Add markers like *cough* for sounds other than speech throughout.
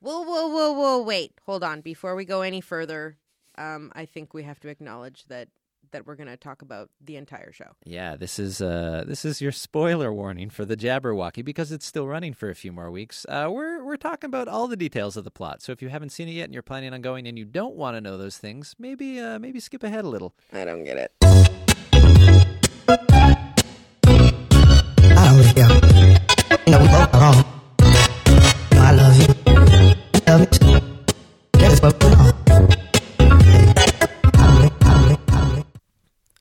Whoa, whoa, whoa, whoa! Wait, hold on. Before we go any further, um, I think we have to acknowledge that that we're going to talk about the entire show. Yeah, this is uh, this is your spoiler warning for the Jabberwocky because it's still running for a few more weeks. Uh, we're we're talking about all the details of the plot. So if you haven't seen it yet and you're planning on going and you don't want to know those things, maybe uh, maybe skip ahead a little. I don't get it. I don't really care. You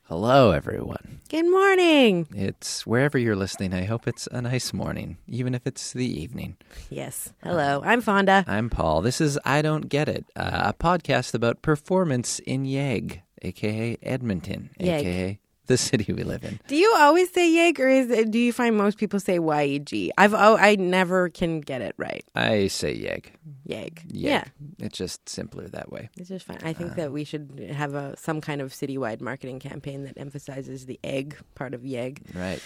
Hello, everyone. Good morning. It's wherever you're listening. I hope it's a nice morning, even if it's the evening. Yes. Hello. I'm Fonda. I'm Paul. This is I Don't Get It, uh, a podcast about performance in Yeg, aka Edmonton, Yeg. aka the city we live in. Do you always say Yeg, or is it, do you find most people say Y E G? I've oh, I never can get it right. I say Yeg. Yeg. Yeg. Yeah. It's just simpler that way. It's just fine. I think uh, that we should have a some kind of citywide marketing campaign that emphasizes the egg part of Yeg. Right.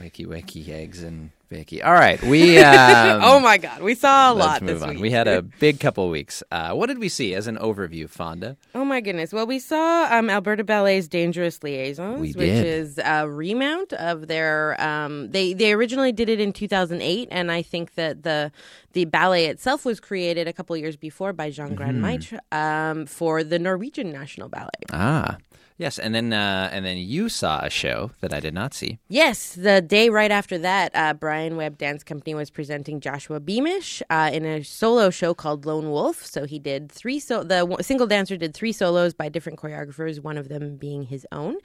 Wakey wakey eggs and Vicky. All right. We *laughs* um, oh my God, we saw a let's lot move this on. week. We had a big couple weeks. Uh, what did we see as an overview, Fonda? Oh my goodness. Well, we saw um, Alberta Ballet's Dangerous Liaisons, We which did. is a remount of their. Um, they they originally did it in 2008, and I think that the the ballet itself was created a couple years before by Jean Grand Maitre um, for the Norwegian National Ballet. Ah. Yes, and then uh, and then you saw a show that I did not see. Yes, the day right after that, uh, Brian Webb Dance Company was presenting Joshua Beamish uh, in a solo show called Lone Wolf. So he did three. So the w- single dancer did three solos by different choreographers, one of them being his own.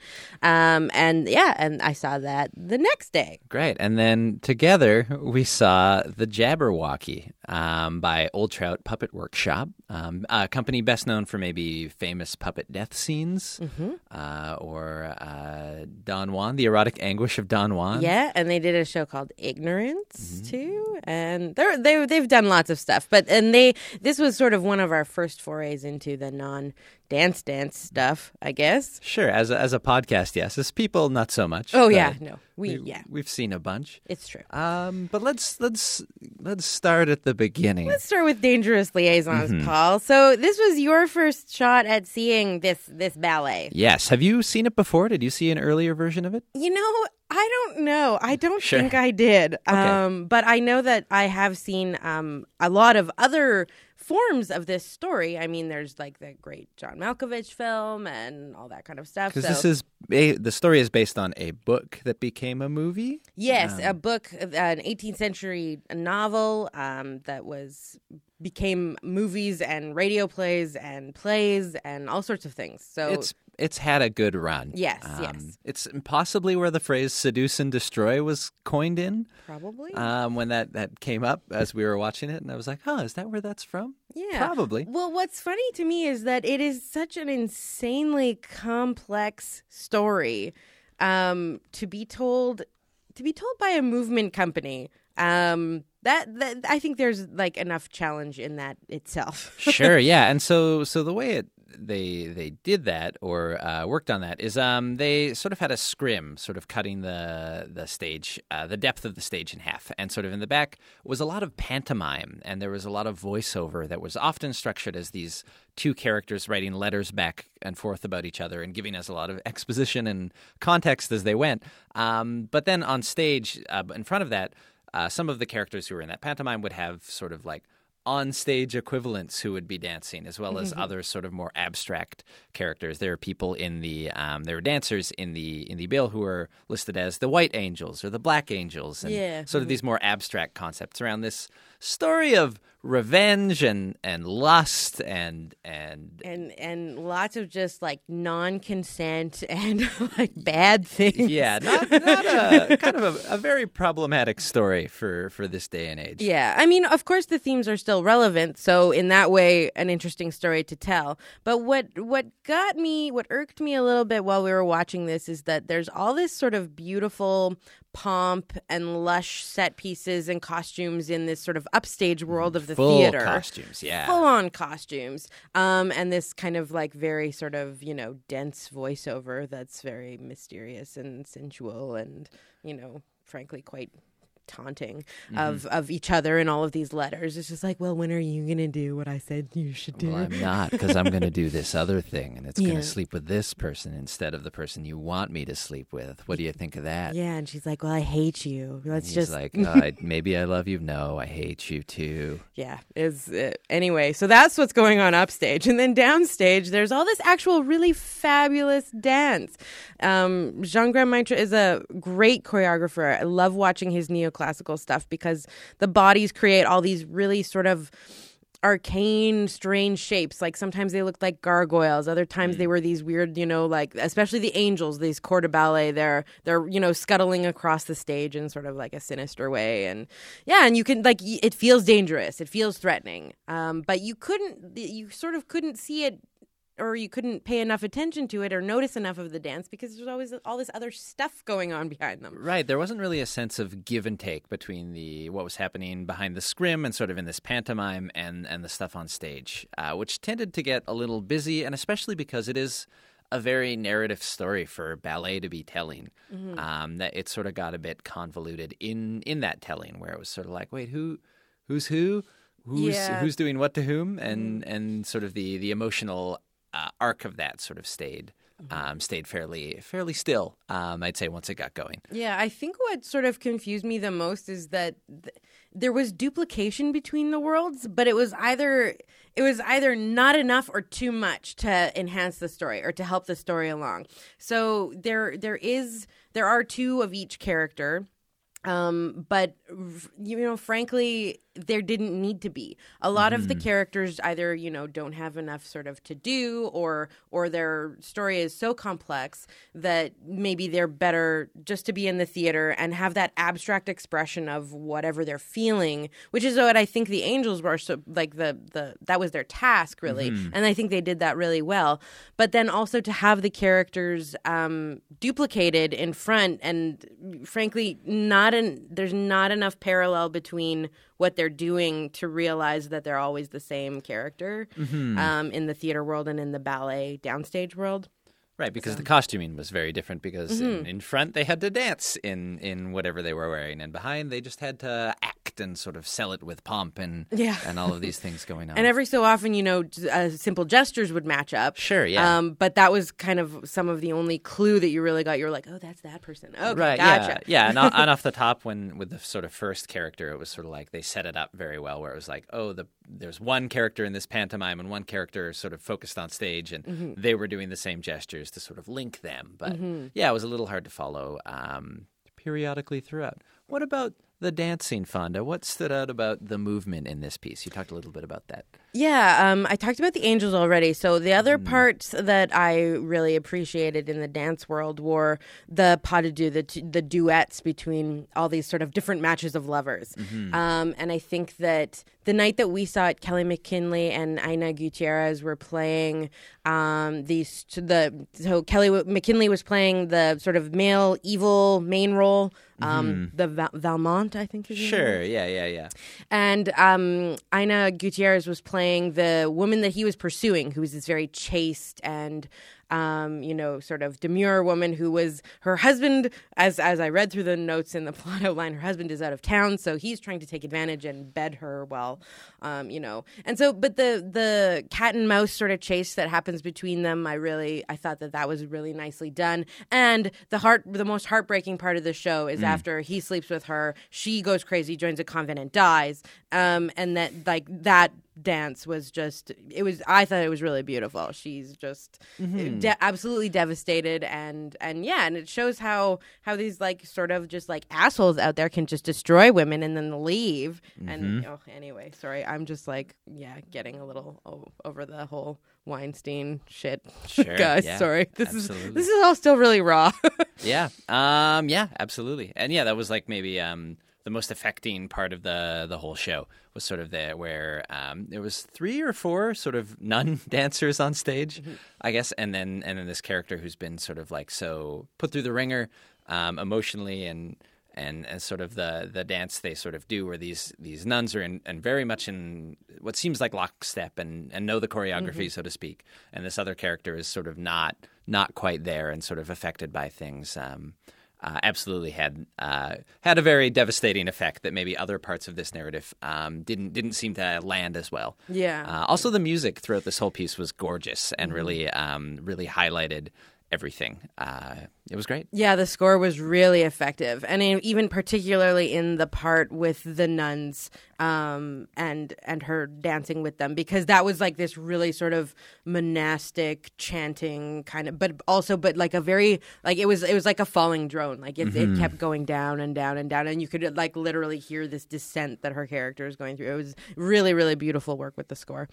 Um, and yeah, and I saw that the next day. Great. And then together we saw The Jabberwocky um, by Old Trout Puppet Workshop, um, a company best known for maybe famous puppet death scenes uh, or uh, Don Juan, The Erotic Anguish of Don Juan. Yeah, and they did a show called Ignorance too, and they're they they've done lots of stuff. But and they this was sort of one of our first forays into the non dance dance stuff, I guess. Sure, as a, as a podcast, yes. As people, not so much. Oh yeah, no, we yeah, We've seen a bunch. it's true. Um, but let's let's let's start at the beginning. Let's start with Dangerous Liaisons, Mm-hmm. Paul. So this was your first shot at seeing this this ballet. Yes. Have you seen it before? Did you see an earlier version of it? You know, I don't know. I don't Sure. think I did. Um, but I know that I have seen um, a lot of other forms of this story. I mean, there's like the great John Malkovich film and all that kind of stuff. Because So this is a, the story is based on a book that became a movie. yes, a book, an 18th century novel um, that was became movies and radio plays and plays and all sorts of things. So It's it's had a good run. Um, Yes, yes. It's possibly where the phrase "seduce and destroy" was coined in. probably Um, when that that came up as we were watching it, and I was like, "Huh, is that where that's from?" Yeah. probably. Well, what's funny to me is that it is such an insanely complex story um, to be told to be told by a movement company. Um, that, that I think there's like enough challenge in that itself. sure, *laughs* yeah. And so so the way it they they did that or uh, worked on that is um they sort of had a scrim, sort of cutting the the stage, uh, the depth of the stage in half, and sort of in the back was a lot of pantomime, and there was a lot of voiceover that was often structured as these two characters writing letters back and forth about each other and giving us a lot of exposition and context as they went. Um, but then on stage, uh, in front of that, uh, some of the characters who were in that pantomime would have sort of like on stage equivalents who would be dancing, as well as other sort of more abstract characters. There are people in the um, there are dancers in the in the bill who are listed as the white angels or the black angels, and Yeah. sort of these more abstract concepts around this story of revenge and and lust and and and and lots of just like non-consent and *laughs* like bad things. yeah, not, not a kind of a, a very problematic story for for this day and age. Yeah, I mean, of course, the themes are still relevant, so in that way, an interesting story to tell. But what what got me, what irked me a little bit while we were watching this, is that there's all this sort of beautiful pomp and lush set pieces and costumes in this sort of upstage world of the Full theater. costumes, yeah. Full on costumes. Um, and this kind of like very sort of, you know, dense voiceover that's very mysterious and sensual and, you know, frankly quite taunting Mm-hmm. of of each other in all of these letters. It's just like, well, when are you gonna do what I said you should do? Well, I'm not because I'm going to do this other thing, and it's gonna sleep with this person instead of the person you want me to sleep with. What do you think of that? yeah, and she's like, well, I hate you. Let's just like, uh, *laughs* I, maybe I love you. No, I hate you too. yeah is uh, anyway so that's what's going on upstage and then downstage there's all this actual really fabulous dance um, jean grand maitre is a great choreographer i love watching his neoclassical stuff because the bodies create all these really sort of arcane strange shapes. Like sometimes they look like gargoyles. Other times they were these weird you know like especially the angels these corps de ballet they're they're you know scuttling across the stage in sort of like a sinister way. And yeah and you can like it feels dangerous. It feels threatening. Um but you couldn't you sort of couldn't see it or you couldn't pay enough attention to it or notice enough of the dance because there's always all this other stuff going on behind them Right. There wasn't really a sense of give and take between the what was happening behind the scrim and sort of in this pantomime and and the stuff on stage, uh, which tended to get a little busy, and especially because it is a very narrative story for ballet to be telling. Um, that it sort of got a bit convoluted in in that telling, where it was sort of like, wait, who, who's who, who's Yeah. who's doing what to whom, and and sort of the the emotional uh, arc of that sort of stayed. Um, stayed fairly fairly still. Um, I'd say once it got going. Yeah, I think what sort of confused me the most is that th- there was duplication between the worlds, but it was either it was either not enough or too much to enhance the story or to help the story along. So there there is there are two of each character. Um, but you know, frankly, there didn't need to be. A lot of the characters either you know don't have enough sort of to do, or or their story is so complex that maybe they're better just to be in the theater and have that abstract expression of whatever they're feeling, which is what I think the angels were. So like the the that was their task really, and I think they did that really well. But then also to have the characters um, duplicated in front, and frankly, not an there's not enough parallel between what they're doing to realize that they're always the same character um, in the theater world and in the ballet downstage world. Right, because the costuming was very different. Because in, in front they had to dance in in whatever they were wearing, and behind they just had to act and sort of sell it with pomp and Yeah. and all of these things going *laughs* on. And every so often, you know, uh, simple gestures would match up. Sure, yeah. Um, but that was kind of some of the only clue that you really got. You were like, oh, that's that person. Okay, right, gotcha. yeah, yeah. And, *laughs* and off the top, when with the sort of first character, it was sort of like they set it up very well, where it was like, oh, the there's one character in this pantomime and one character sort of focused on stage, and Mm-hmm. they were doing the same gestures to sort of link them. But yeah, it was a little hard to follow um, periodically throughout. What about the dancing, Fonda? What stood out about the movement in this piece? You talked a little bit about that. Yeah, um, I talked about the angels already. So the other Mm. parts that I really appreciated in the dance world were the pas de deux, the, t- the duets between all these sort of different matches of lovers. Mm-hmm. Um, and I think that the night that we saw it, Kelley McKinlay and Hayna Gutierrez were playing um, these the so Kelley McKinlay was playing the sort of male evil main role. Um, The Val- Valmont, I think. Is his name. Sure, yeah, yeah, yeah. And um, Hayna Gutierrez was playing the woman that he was pursuing, who was this very chaste and, um, you know, sort of demure woman who was her husband. As as I read through the notes in the *laughs* plot outline, her husband is out of town, so he's trying to take advantage and bed her while, um, you know. And so, but the the cat and mouse sort of chase that happens between them, I really I thought that that was really nicely done. And the heart, the most heartbreaking part of the show is after he sleeps with her, she goes crazy, joins a convent, and dies. Um, and that like that dance was just it was I thought it was really beautiful. She's just de- absolutely devastated and and yeah, and it shows how how these like sort of just like assholes out there can just destroy women and then leave. And oh, anyway, sorry, I'm just like yeah, getting a little o- over the whole Weinstein shit, Sure, *laughs* guys. yeah, sorry, this absolutely. is this is all still really raw. *laughs* Yeah. Um, yeah, absolutely. And yeah, that was like maybe um, the most affecting part of the the whole show was sort of there where um, there was three or four sort of nun *laughs* dancers on stage, I guess, and then and then this character who's been sort of like so put through the ringer um, emotionally and. And, and sort of the, the dance they sort of do, where these these nuns are in and very much in what seems like lockstep and, and know the choreography, so to speak. And this other character is sort of not not quite there and sort of affected by things. Um, uh, absolutely had uh, had a very devastating effect that maybe other parts of this narrative um, didn't didn't seem to land as well. Yeah. Uh, also, the music throughout this whole piece was gorgeous and really um, really highlighted everything. Uh, it was great. Yeah, the score was really effective, and in, even particularly in the part with the nuns um, and and her dancing with them, because that was like this really sort of monastic chanting kind of, but also but like a very like it was it was like a falling drone, like it, it kept going down and down and down, and you could like literally hear this descent that her character is going through. It was really really beautiful work with the score.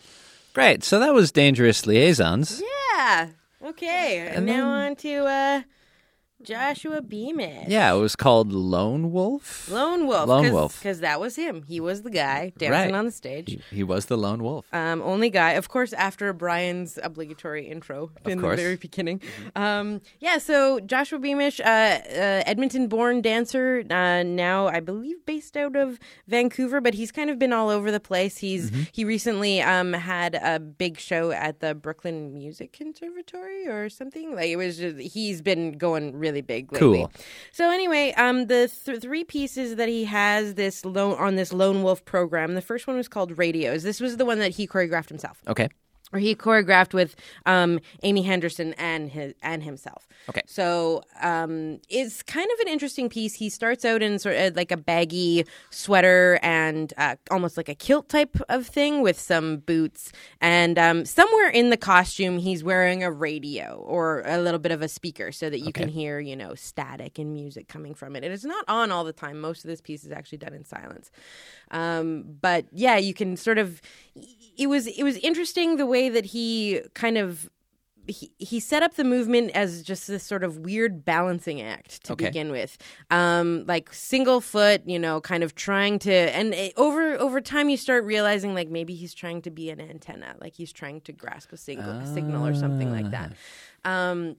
Great. So that was Dangerous Liaisons. Yeah. Okay. And, now on to uh, Joshua Beamish. Yeah, it was called Lone Wolf. Lone Wolf. Lone cause, Wolf. Because that was him. He was the guy dancing Right. on the stage. He, he was the Lone Wolf. Um, only guy, of course, after Brian's obligatory intro in course. the very beginning. Um, yeah, so Joshua Beamish, uh, uh, Edmonton-born dancer, uh, now I believe based out of Vancouver, but he's kind of been all over the place. He's he recently um, had a big show at the Brooklyn Music Conservatory or something. Like it was, just, he's been going really big lately. Cool. So anyway, um, the th- three pieces that he has this lone on this Lone Wolf program. The first one was called Radios. This was the one that he choreographed himself, Okay. Or he choreographed with um, Amy Henderson and his and himself. Okay. So um, it's kind of an interesting piece. He starts out in sort of like a baggy sweater and uh, almost like a kilt type of thing with some boots. And um, somewhere in the costume, he's wearing a radio or a little bit of a speaker so that you can hear, you know, static and music coming from it. It is not on all the time. Most of this piece is actually done in silence. Um, but yeah, you can sort of. It was it was interesting the way that he kind of he, he set up the movement as just this sort of weird balancing act to Okay. begin with. Um like single foot you know kind of trying to and it, over over time you start realizing like maybe he's trying to be an antenna like he's trying to grasp a single signal or something like that. Um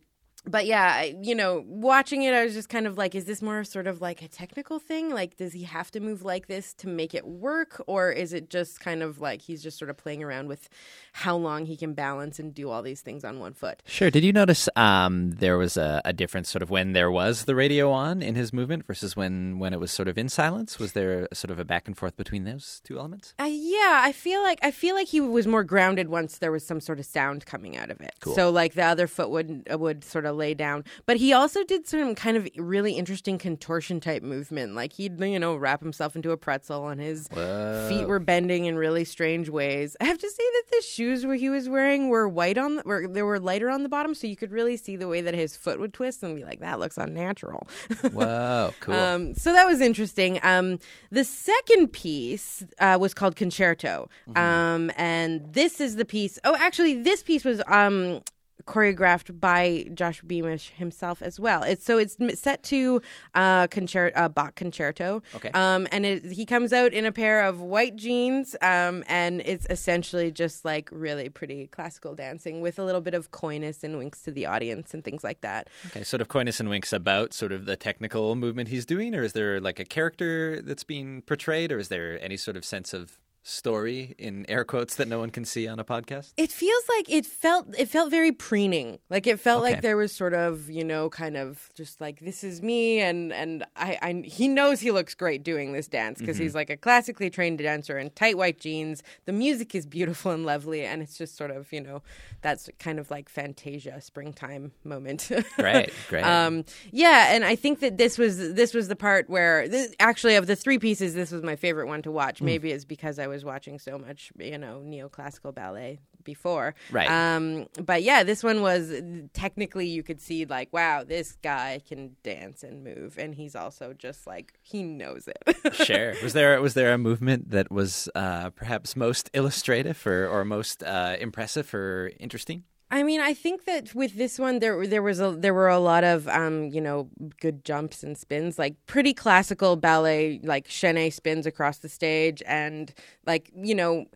but yeah, you know, watching it, I was just kind of like, is this more sort of like a technical thing? Like, does he have to move like this to make it work? Or is it just kind of like he's just sort of playing around with how long he can balance and do all these things on one foot? Sure. Did you notice um, there was a, a difference sort of when there was the radio on in his movement versus when, when it was sort of in silence? Was there sort of a back and forth between those two elements? Uh, yeah, I feel like I feel like he was more grounded once there was some sort of sound coming out of it. Cool. So like the other foot would would sort of lay down, but he also did some kind of really interesting contortion type movement. Like he'd you know wrap himself into a pretzel, and his feet were bending in really strange ways. I have to say that the shoes where he was wearing were white on, the, were they were lighter on the bottom, so you could really see the way that his foot would twist and be like, that looks unnatural. *laughs* Whoa, cool. Um, so that was interesting. Um, the second piece uh, was called Concerto, um, and this is the piece. Oh, actually, this piece was um, choreographed by Josh Beamish himself as well. It's so it's set to uh, concer- uh, Bach Concerto. Okay. Um, and it, he comes out in a pair of white jeans, um, and it's essentially just like really pretty classical dancing with a little bit of coyness and winks to the audience and things like that. okay, sort of coyness and winks about sort of the technical movement he's doing, or is there like a character that's being portrayed, or is there any sort of sense of story in air quotes that no one can see on a podcast? It feels like it felt it felt very preening. Like it felt Okay. like there was sort of, you know, kind of just like this is me and and I, I he knows he looks great doing this dance because he's like a classically trained dancer in tight white jeans. The music is beautiful and lovely and it's just sort of, you know, that's kind of like Fantasia springtime moment. *laughs* Great, great. Um, yeah, and I think that this was this was the part where this, actually of the three pieces, this was my favorite one to watch. Maybe it's because I was watching so much, you know, neoclassical ballet before. Right. Um, but yeah, this one was technically you could see like, wow, this guy can dance and move, and he's also just like he knows it. *laughs* Sure. Was there was there a movement that was uh, perhaps most illustrative or, or most uh, impressive or interesting? I mean, I think that with this one, there there was a there were a lot of um, you know good jumps and spins, like pretty classical ballet, like chaîné spins across the stage, and like you know,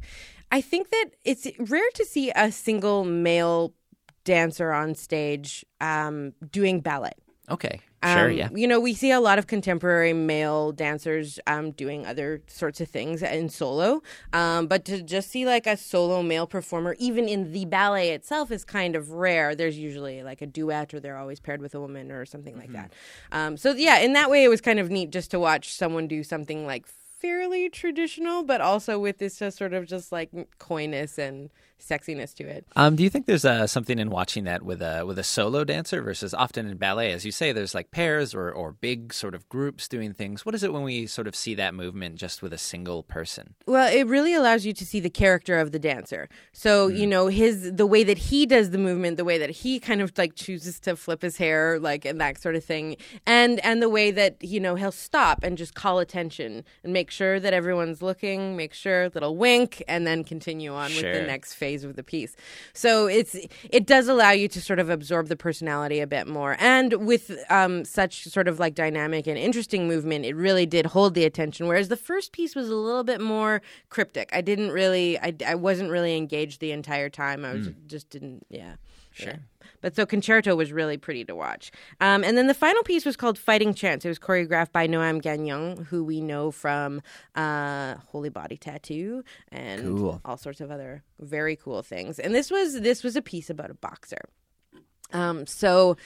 I think that it's rare to see a single male dancer on stage um, doing ballet. Okay. Sure, Um, yeah. You know, we see a lot of contemporary male dancers um, doing other sorts of things in solo, um, but to just see like a solo male performer, even in the ballet itself, is kind of rare. There's usually like a duet, or they're always paired with a woman, or something like that. Um, so yeah, in that way, it was kind of neat just to watch someone do something like fairly traditional, but also with this just sort of just like coyness and sexiness to it. Um, do you think there's uh, something in watching that with a with a solo dancer versus often in ballet, as you say, there's like pairs or or big sort of groups doing things. What is it when we sort of see that movement just with a single person? Well, it really allows you to see the character of the dancer. So, you know, his the way that he does the movement, the way that he kind of like chooses to flip his hair, like and that sort of thing. And and the way that, you know, he'll stop and just call attention and make sure that everyone's looking, make sure little wink and then continue on with the next phase of the piece. So, it's it does allow you to sort of absorb the personality a bit more. And with um such sort of like dynamic and interesting movement, it really did hold the attention whereas the first piece was a little bit more cryptic. I didn't really I, I wasn't really engaged the entire time. I was just didn't yeah. Sure. Yeah. But so Concerto was really pretty to watch. Um, and then the final piece was called Fighting Chance. It was choreographed by Noam Gagnon, who we know from uh, Holy Body Tattoo and Cool. all sorts of other very cool things. And this was this was a piece about a boxer. Um, so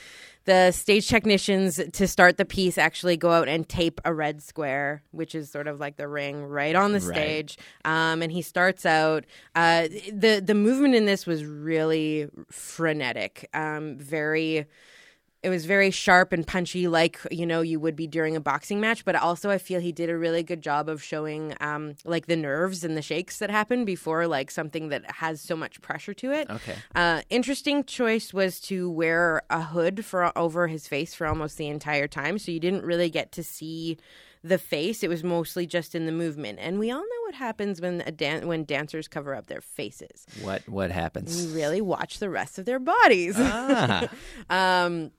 the stage technicians to start the piece actually go out and tape a red square, which is sort of like the ring, right on the Right. stage. Um, and he starts out. Uh, the the movement in this was really frenetic, um, very. It was very sharp and punchy, like you know you would be during a boxing match. But also, I feel he did a really good job of showing um, like the nerves and the shakes that happen before like something that has so much pressure to it. Okay. Uh, interesting choice was to wear a hood for over his face for almost the entire time, so you didn't really get to see the face. It was mostly just in the movement, and we all know what happens when a dan- when dancers cover up their faces. What what happens? You really watch the rest of their bodies. ah, *laughs* um,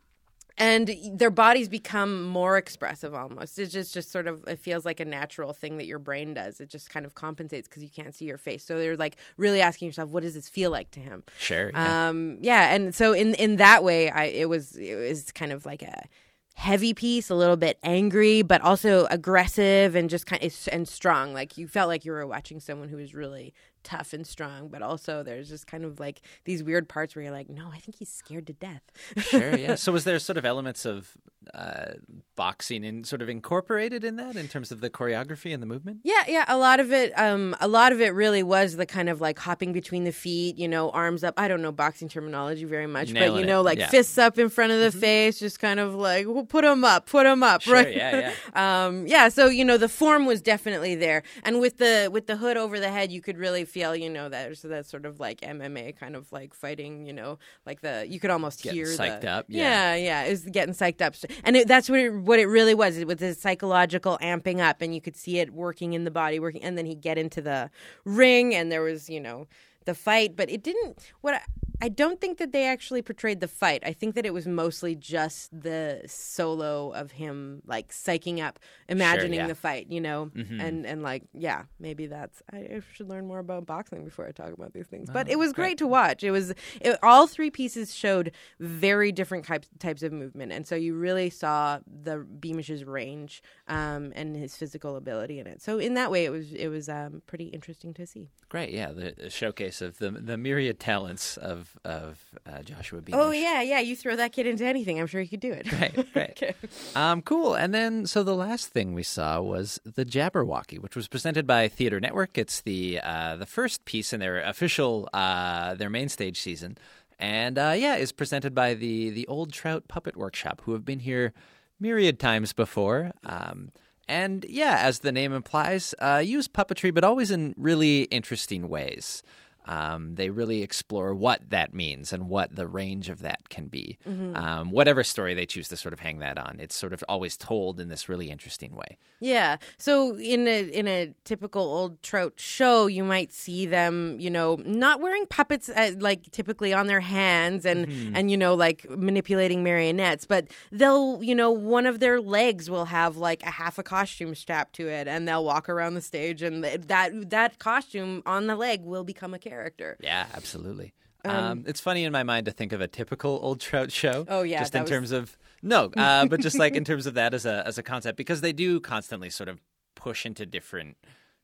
and their bodies become more expressive almost. It's just, just sort of, it feels like a natural thing that your brain does. It just kind of compensates because you can't see your face. So they're like really asking yourself, what does this feel like to him? sure. yeah. Um, yeah, and so in in that way, I it was it was kind of like a heavy piece, a little bit angry, but also aggressive and just kind of and strong. Like you felt like you were watching someone who was really tough and strong, but also there's just kind of like these weird parts where you're like, no, I think he's scared to death. Sure, yeah. *laughs* So was there sort of elements of uh, boxing in sort of incorporated in that in terms of the choreography and the movement? Yeah, yeah, a lot of it um a lot of it really was the kind of like hopping between the feet, you know, arms up. I don't know boxing terminology very much, but Nailing you it, know like yeah. fists up in front of the face, just kind of like well, put them up, put them up, Sure, right? yeah, *laughs* um yeah, so you know the form was definitely there. And with the with the hood over the head, you could really feel, you know, that there's that sort of like MMA kind of like fighting, you know, like the you could almost Getting hear psyched the, up, yeah. yeah, yeah, it was getting psyched up, and it, that's what it, what it really was. It was this psychological amping up, and you could see it working in the body, working, and then he'd get into the ring, and there was you know the fight, but it didn't. What I, I don't think that they actually portrayed the fight. I think that it was mostly just the solo of him like psyching up, imagining yeah. the fight, you know, and and like yeah, maybe that's I, should learn more about boxing before I talk about these things. But it was great to watch. It was it, all three pieces showed very different types types of movement, and so you really saw the Beamish's range um, and his physical ability in it. So in that way, it was it was um, pretty interesting to see. Great, yeah. The, the showcase of the the myriad talents of of uh, Joshua Beamish. Oh yeah, yeah. You throw that kid into anything, I'm sure he could do it. *laughs* Right, great. *laughs* Um, cool. And then, so the last thing we saw was the Jabberwocky, which was presented by Theater Network. It's the uh, the first piece in their official uh, their main stage season, and uh, yeah, is presented by the the Old Trout Puppet Workshop, who have been here myriad times before. Um, and yeah, as the name implies, uh, use puppetry, but always in really interesting ways. Um, they really explore what that means and what the range of that can be. Um, whatever story they choose to sort of hang that on, it's sort of always told in this really interesting way. Yeah. So in a in a typical old trout show, you might see them, you know, not wearing puppets uh, like typically on their hands and and you know like manipulating marionettes, but they'll, you know, one of their legs will have like a half a costume strapped to it and they'll walk around the stage and that that costume on the leg will become a character. Yeah, absolutely. Um, it's funny in my mind to think of a typical old trout show. Oh, yeah, just in was- terms of No, uh, but just like in *laughs* terms of that as a as a concept, because they do constantly sort of push into different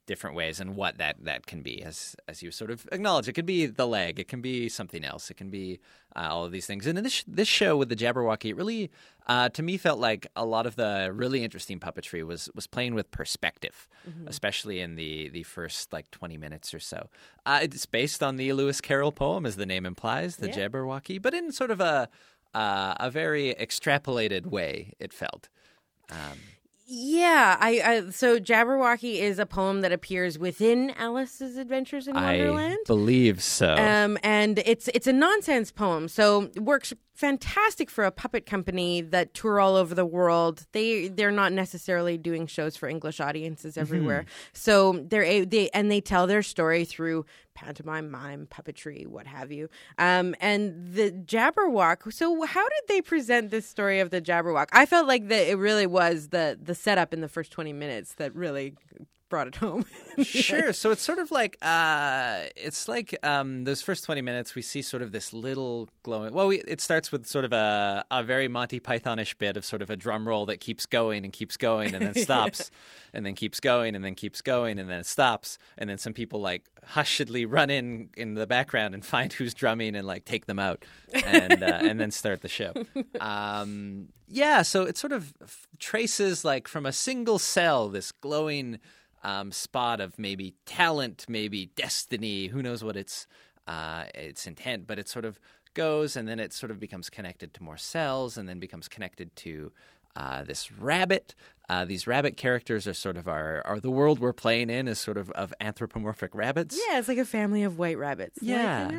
different ways and what that that can be as as you sort of acknowledge. It could be the leg it can be something else it can be uh, all of these things. And in this this show with the jabberwocky it really uh, to me felt like a lot of the really interesting puppetry was was playing with perspective especially in the the first like 20 minutes or so. Uh, it's based on the lewis carroll poem as the name implies the Yeah. jabberwocky but in sort of a uh, a very extrapolated way it felt. Um, Yeah, I, I so Jabberwocky is a poem that appears within Alice's Adventures in Wonderland. I believe so. Um, and it's it's a nonsense poem, so it works fantastic for a puppet company that tour all over the world. They they're not necessarily doing shows for English audiences everywhere, so they're a, they and they tell their story through pantomime, mime, puppetry, what have you. Um, and the Jabberwock. So how did they present this story of the Jabberwock? I felt like that it really was the the setup in the first twenty minutes that really brought it home. *laughs* sure. So it's sort of like uh, it's like um, those first twenty minutes. We see sort of this little glowing. Well, we, it starts with sort of a a very Monty Pythonish bit of sort of a drum roll that keeps going and keeps going and then *laughs* stops, and then keeps going and then keeps going and then it stops, and then some people like hushedly run in in the background and find who's drumming and like take them out, and uh, and then start the show. *laughs* Um, yeah. So it sort of f- traces like from a single cell this glowing um, spot of maybe talent, maybe destiny. Who knows what its uh, its intent? But it sort of goes, and then it sort of becomes connected to more cells, and then becomes connected to uh, this rabbit. Uh, these rabbit characters are sort of our are the world we're playing in is sort of of anthropomorphic rabbits. yeah, it's like a family of white rabbits. Yeah. in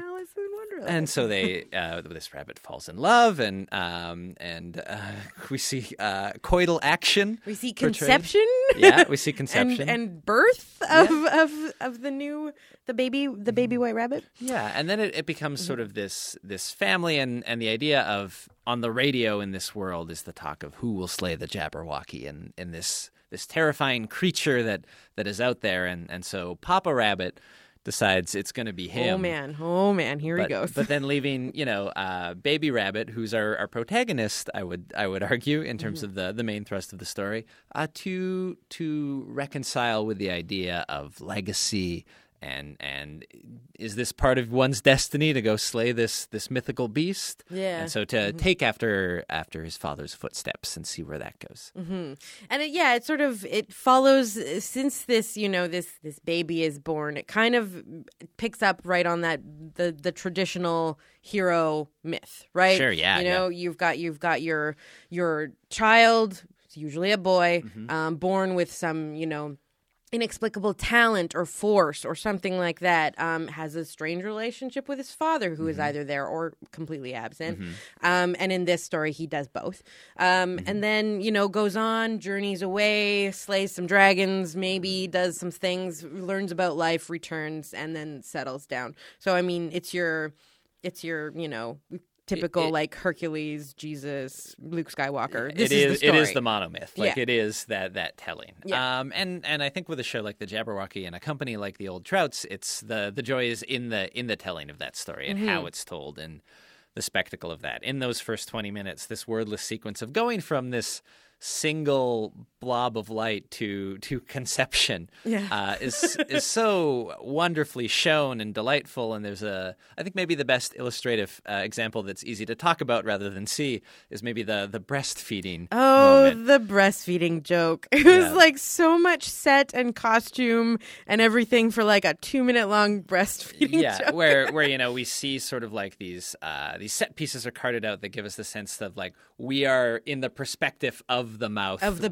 And so they, uh, this rabbit falls in love, and um, and uh, *laughs* we see uh, coital action. We see portrayed. conception. Yeah, we see *laughs* and conception. and birth of, of of the new the baby the baby white rabbit. Yeah, and then it, it becomes sort of this this family, and and the idea of on the radio in this world is the talk of who will slay the Jabberwocky, and in this this terrifying creature that that is out there, and and so Papa Rabbit decides it's going to be him. Oh man, oh man, here but, he goes. but then *laughs* leaving, you know, uh, Baby Rabbit, who's our, our protagonist, I would I would argue in terms Mm-hmm. of the, the main thrust of the story, uh, to to reconcile with the idea of legacy and and is this part of one's destiny to go slay this this mythical beast? Yeah. and so to take after after his father's footsteps and see where that goes. and it, yeah, it sort of it follows since this you know this this baby is born. It kind of picks up right on that the the traditional hero myth, right? Sure, yeah, You know, you've got you've got your your child, it's usually a boy, Mm-hmm. um, born with some you know inexplicable talent or force or something like that um, has a strange relationship with his father who is either there or completely absent. Um, and in this story he does both. Um, and then you know goes on journeys away slays some dragons maybe does some things learns about life returns and then settles down. So i mean it's your it's your you know typical it- like hercules jesus luke skywalker this It is, the it is the monomyth. Like Yeah. it is that that telling. Yeah. Um and and I think with a show like the Jabberwocky and a company like the Old Trouts, it's the the joy is in the in the telling of that story and Mm-hmm. how it's told and the spectacle of that. In those first 20 minutes, this wordless sequence of going from this single blob of light to to conception Yeah. uh, *laughs* is is so wonderfully shown and delightful. And there's a, I think maybe the best illustrative uh, example that's easy to talk about rather than see is maybe the the breastfeeding. Oh, moment. the breastfeeding joke. *laughs* It was Yeah. like so much set and costume and everything for like a two minute long breastfeeding yeah, joke. where *laughs* where you know we see sort of like these uh, these set pieces are carted out that give us the sense of like we are in the perspective of the mouth of the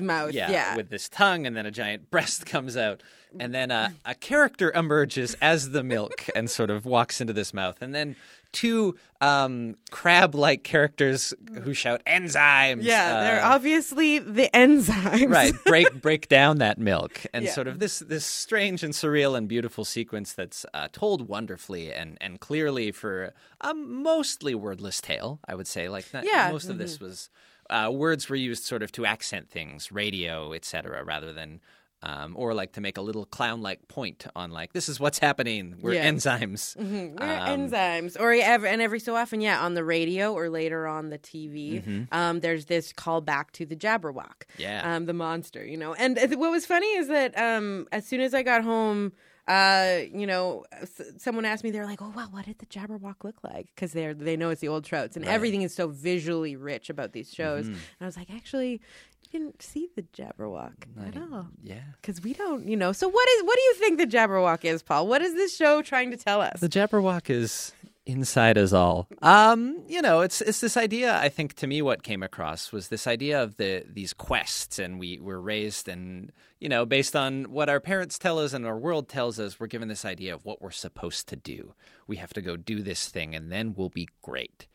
mouth. yeah, Yeah. with this tongue, and then a giant *laughs* breast comes out, and then a, a character emerges as the milk and sort of walks into this mouth, and then two um, crab-like characters who shout enzymes. yeah, they're uh, obviously the enzymes. right *laughs* break break down that milk and Yeah. sort of this this strange and surreal and beautiful sequence that's uh, told wonderfully and and clearly for a mostly wordless tale i would say like that, Yeah, most of this was uh, words were used sort of to accent things radio etc rather than Um, or like to make a little clown-like point on like this is what's happening. We're Yeah. enzymes. We're Um, enzymes, or ever, and every so often, yeah, on the radio or later on the TV, um, there's this call back to the Jabberwock, Yeah. um, the monster, you know. And uh, what was funny is that um, as soon as I got home, uh, you know, s- someone asked me, they're like, "Oh well, what did the Jabberwock look like?" Because they're they know it's the old Trouts, and everything is so visually rich about these shows. And I was like, actually, you didn't see the Jabberwock at all. Yeah. Because we don't, you know. So what is? What do you think the Jabberwock is, Paul? What is this show trying to tell us? The Jabberwock is inside us all. Um, you know, it's it's this idea. I think to me, what came across was this idea of the these quests, and we were raised, and you know, based on what our parents tell us and our world tells us, we're given this idea of what we're supposed to do. We have to go do this thing, and then we'll be great.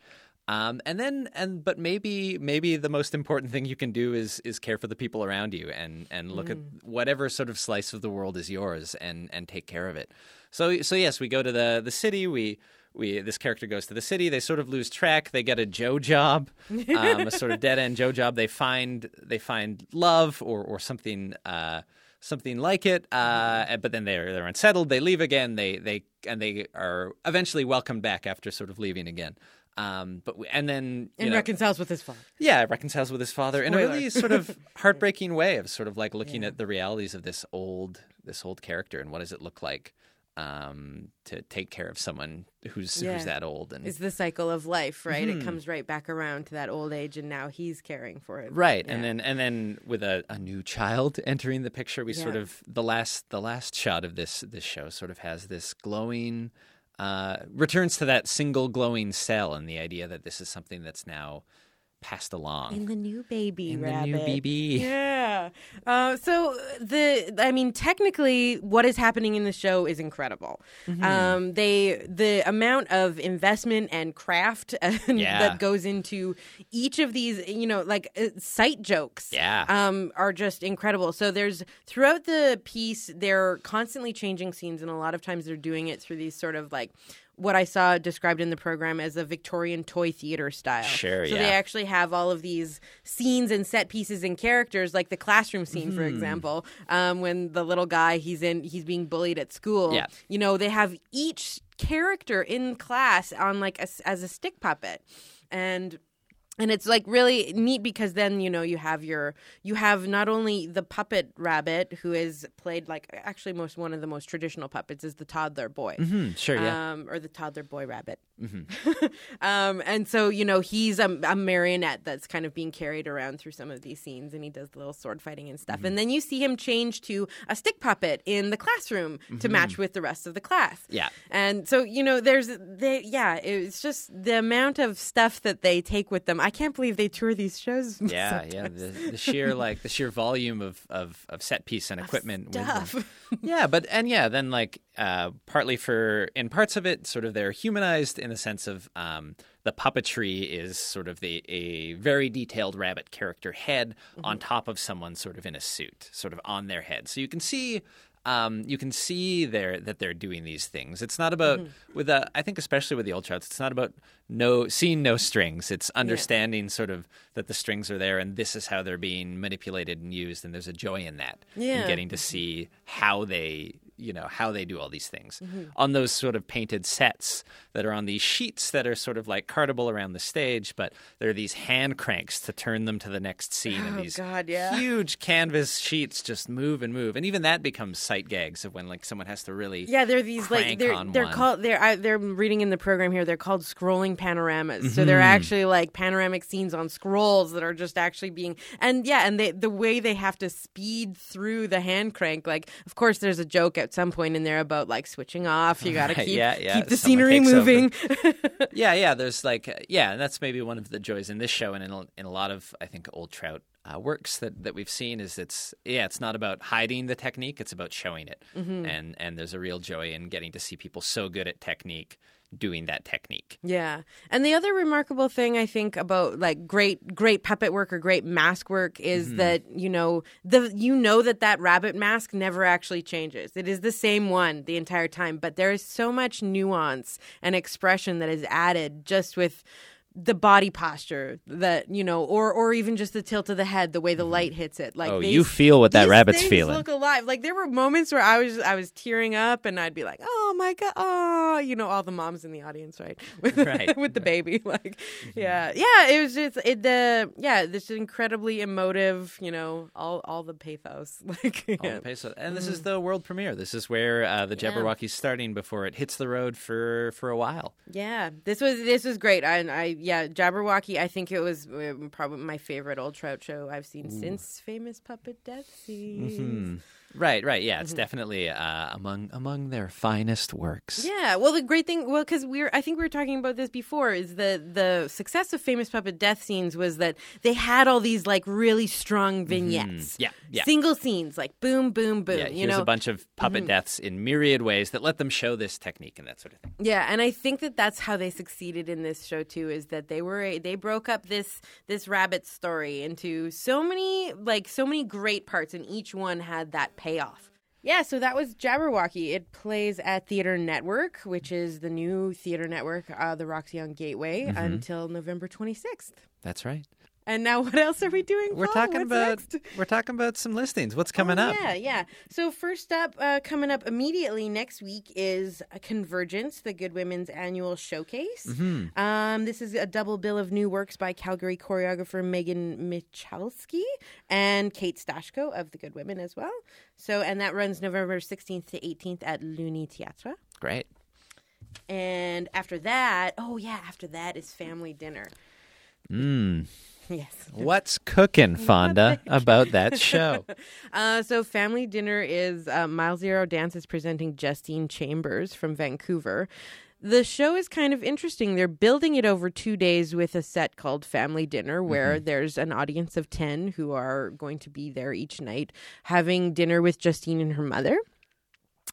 Um, and then, and but maybe, maybe the most important thing you can do is is care for the people around you, and and look at whatever sort of slice of the world is yours, and and take care of it. So, so yes, we go to the the city. We we this character goes to the city. They sort of lose track. They get a Joe job, um, a sort of dead end Joe job. They find they find love or or something. Uh, Something like it, uh, but then they're they're unsettled. They leave again. They they and they are eventually welcomed back after sort of leaving again. Um, but we, and then you and know, reconciles with his father. yeah, reconciles with his father in a really sort of *laughs* heartbreaking way of sort of like looking at the realities of this old this old character and what does it look like um, to take care of someone who's Yeah. who's that old and It's the cycle of life, right? It comes right back around to that old age, and now he's caring for it. right Yeah. and then and then with a, a new child *laughs* entering the picture we sort of the last the last shot of this this show sort of has this glowing uh, returns to that single glowing cell and the idea that this is something that's now passed along in the new baby In the rabbit. new BB. Yeah. Uh, so the I mean, technically, what is happening in the show is incredible. Mm-hmm. Um, they the amount of investment and craft *laughs* Yeah. that goes into each of these, you know, like uh, sight jokes. Yeah. Um, are just incredible. So there's throughout the piece, they're constantly changing scenes, and a lot of times they're doing it through these sort of like. What I saw described in the program as a Victorian toy theater style. Sure, So yeah. they actually have all of these scenes and set pieces and characters, like the classroom scene, Mm-hmm. for example, um, when the little guy he's in he's being bullied at school. Yeah. You know, they have each character in class on like a as a stick puppet, and and it's like really neat because then you know you have your you have not only the puppet rabbit who is played like actually most one of the most traditional puppets is the toddler boy Hmm, sure yeah um, or the toddler boy rabbit. *laughs* um, and so, you know, he's a, a marionette that's kind of being carried around through some of these scenes, and he does the little sword fighting and stuff. And then you see him change to a stick puppet in the classroom to match with the rest of the class. Yeah. And so, you know, there's, they, yeah, it's just the amount of stuff that they take with them. I can't believe they tour these shows. *laughs* Yeah, yeah. The, the sheer *laughs* like the sheer volume of, of, of set piece and equipment. *laughs* Yeah, but and yeah, then like uh, partly for in parts of it, sort of they're humanized in the sense of um, the puppetry is sort of the a very detailed rabbit character head on top of someone sort of in a suit, sort of on their head, so you can see. Um, you can see there that they're doing these things. It's not about mm-hmm. with a, I think especially with the Old Trouts, it's not about no seeing no strings. It's understanding sort of that the strings are there and this is how they're being manipulated and used, and there's a joy in that. Yeah. in getting to mm-hmm. see how they you know how they do all these things Mm-hmm. on those sort of painted sets that are on these sheets that are sort of like cartable around the stage but there are these hand cranks to turn them to the next scene and Oh, these God, yeah. huge canvas sheets just move and move and even that becomes sight gags of when like someone has to really Yeah, they're these like they're they're one. called they're I, they're reading in the program here. They're called scrolling panoramas. So Mm-hmm. they're actually like panoramic scenes on scrolls that are just actually being and yeah, and they the way they have to speed through the hand crank. Like, of course, there's a joke at some point in there about like switching off. You got to *laughs* keep yeah, yeah. keep the Someone scenery moving. *laughs* yeah, yeah. There's like, yeah, and that's maybe one of the joys in this show and in a, in a lot of, I think, old trout uh, works that, that we've seen is it's, yeah, it's not about hiding the technique, it's about showing it. Mm-hmm. And, and there's a real joy in getting to see people so good at technique doing that technique. Yeah. And the other remarkable thing I think about like great great puppet work or great mask work is Mm-hmm. that, you know, the you know that that rabbit mask never actually changes. It is the same one the entire time, but there is so much nuance and expression that is added just with the body posture that you know or or even just the tilt of the head the way the mm-hmm. light hits it like Oh, they- you feel what that these rabbit's feeling. look alive like there were moments where i was i was tearing up and i'd be like oh my god oh you know all the moms in the audience right *laughs* with, Right, *laughs* with the baby *laughs* like mm-hmm. yeah yeah it was just it the yeah this incredibly emotive you know all all the pathos like All the peso. And this is mm-hmm. the world premiere. This is where uh, the Jabberwocky's starting before it hits the road for for a while. Yeah, this was this was great. I, I yeah, Jabberwocky. I think it was uh, probably my favorite old trout show I've seen since Famous Puppet Death Scenes. Right, right. Yeah, Mm-hmm. it's definitely uh, among among their finest works. Yeah, well, the great thing, well, because we're, I think we were talking about this before, is the the success of Famous Puppet Death Scenes was that they had all these like really strong vignettes, Yeah, yeah. single scenes, like boom, boom, boom. Yeah, you here's know, Mm-hmm. a bunch of puppet deaths in myriad ways that let them show this technique and that sort of thing. Yeah, and I think that that's how they succeeded in this show too. Is that they were they broke up this this rabbit story into so many like so many great parts, and each one had that payoff. Yeah, so that was Jabberwocky. It plays at Theater Network, which is the new theater network, uh, the Roxy on Gateway, until November twenty sixth. That's right. And now, *laughs* what else are we doing? We're Paul? talking What's about next? we're talking about some listings. What's coming Oh, up? Yeah, yeah. So first up, uh, coming up immediately next week is a Convergence, the Good Women's annual showcase. Mm-hmm. Um, this is a double bill of new works by Calgary choreographer Megan Michalski and Kate Stashko of the Good Women as well. So, and that runs November 16th to 18th at L'UniThéâtre. Great. And after that, oh yeah, after that is Family Dinner. Mm. Yes. What's cooking, *laughs* Fawnda, about that show? *laughs* Uh, so, Family Dinner is uh, Mile Zero Dance is presenting Justine Chambers from Vancouver. The show is kind of interesting. They're building it over two days with a set called Family Dinner, where there's an audience of 10 who are going to be there each night having dinner with Justine and her mother.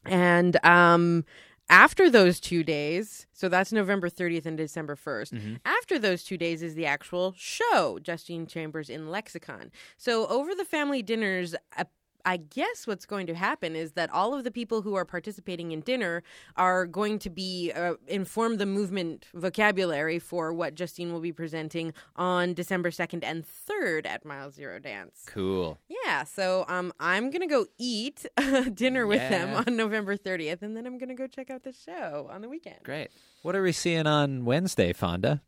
And um, after those two days, so that's November 30th and December 1st. After those two days is the actual show, Justine Chambers in Lexicon. So over the family dinners, uh, I guess what's going to happen is that all of the people who are participating in dinner are going to be uh, inform the movement vocabulary for what Justine will be presenting on December 2nd and 3rd at Mile Zero Dance. Cool. Yeah, so um, I'm gonna go eat *laughs* dinner with them on November 30th, and then I'm gonna go check out the show on the weekend. Great. What are we seeing on Wednesday, Fawnda?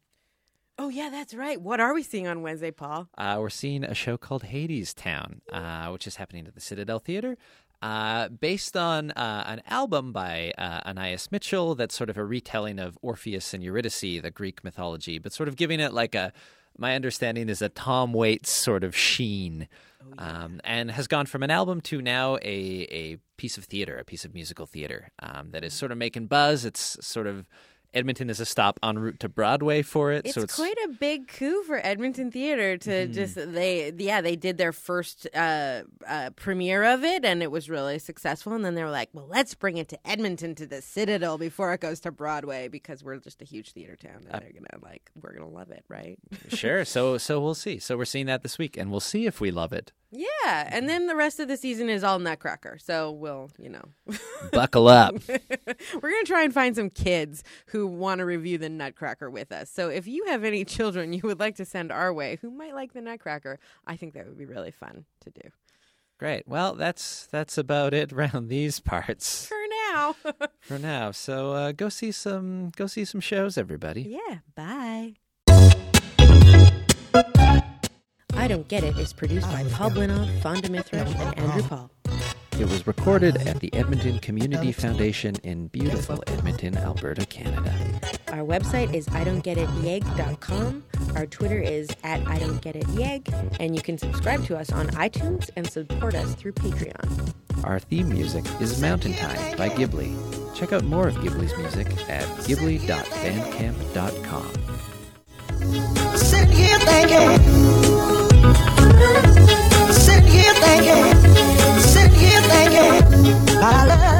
Oh yeah, that's right. What are we seeing on Wednesday, Paul? Uh, we're seeing a show called Hadestown, uh, which is happening at the Citadel Theater. Uh, based on uh, an album by uh, Anais Mitchell that's sort of a retelling of Orpheus and Eurydice, the Greek mythology, but sort of giving it like a, my understanding is a Tom Waits sort of sheen, um, and has gone from an album to now a, a piece of theater, a piece of musical theater um, that is sort of making buzz. It's sort of Edmonton is a stop en route to Broadway for it, It's, so it's quite a big coup for Edmonton Theater to just they yeah they did their first uh, uh, premiere of it and it was really successful and then they were like well let's bring it to Edmonton to the Citadel before it goes to Broadway because we're just a huge theater town and they're gonna like we're gonna love it right sure. So so we'll see. So we're seeing that this week, and we'll see if we love it. Yeah and then the rest of the season is all Nutcracker so we'll you know *laughs* Buckle up. *laughs* We're going to try and find some kids who want to review the Nutcracker with us. So if you have any children you would like to send our way who might like the Nutcracker, I think that would be really fun to do. Great. Well, that's that's about it around these parts *laughs* For now. for now. So uh, go see some go see some shows, everybody. yeah, bye. I Don't Get It is produced by Paul Blinov, Fawnda Mithrush, and Andrew Paul. It was recorded at the Edmonton Community Foundation in beautiful Edmonton, Alberta, Canada. Our website is I don't get it yeg.com. Our Twitter is at I don't get it yeg. And you can subscribe to us on iTunes and support us through Patreon. Our theme music is Mountain Time by Ghibli. Check out more of Ghibli's music at ghibli.bandcamp.com. Sitting here thinking. Sitting here thinking. Sitting here thinking. I love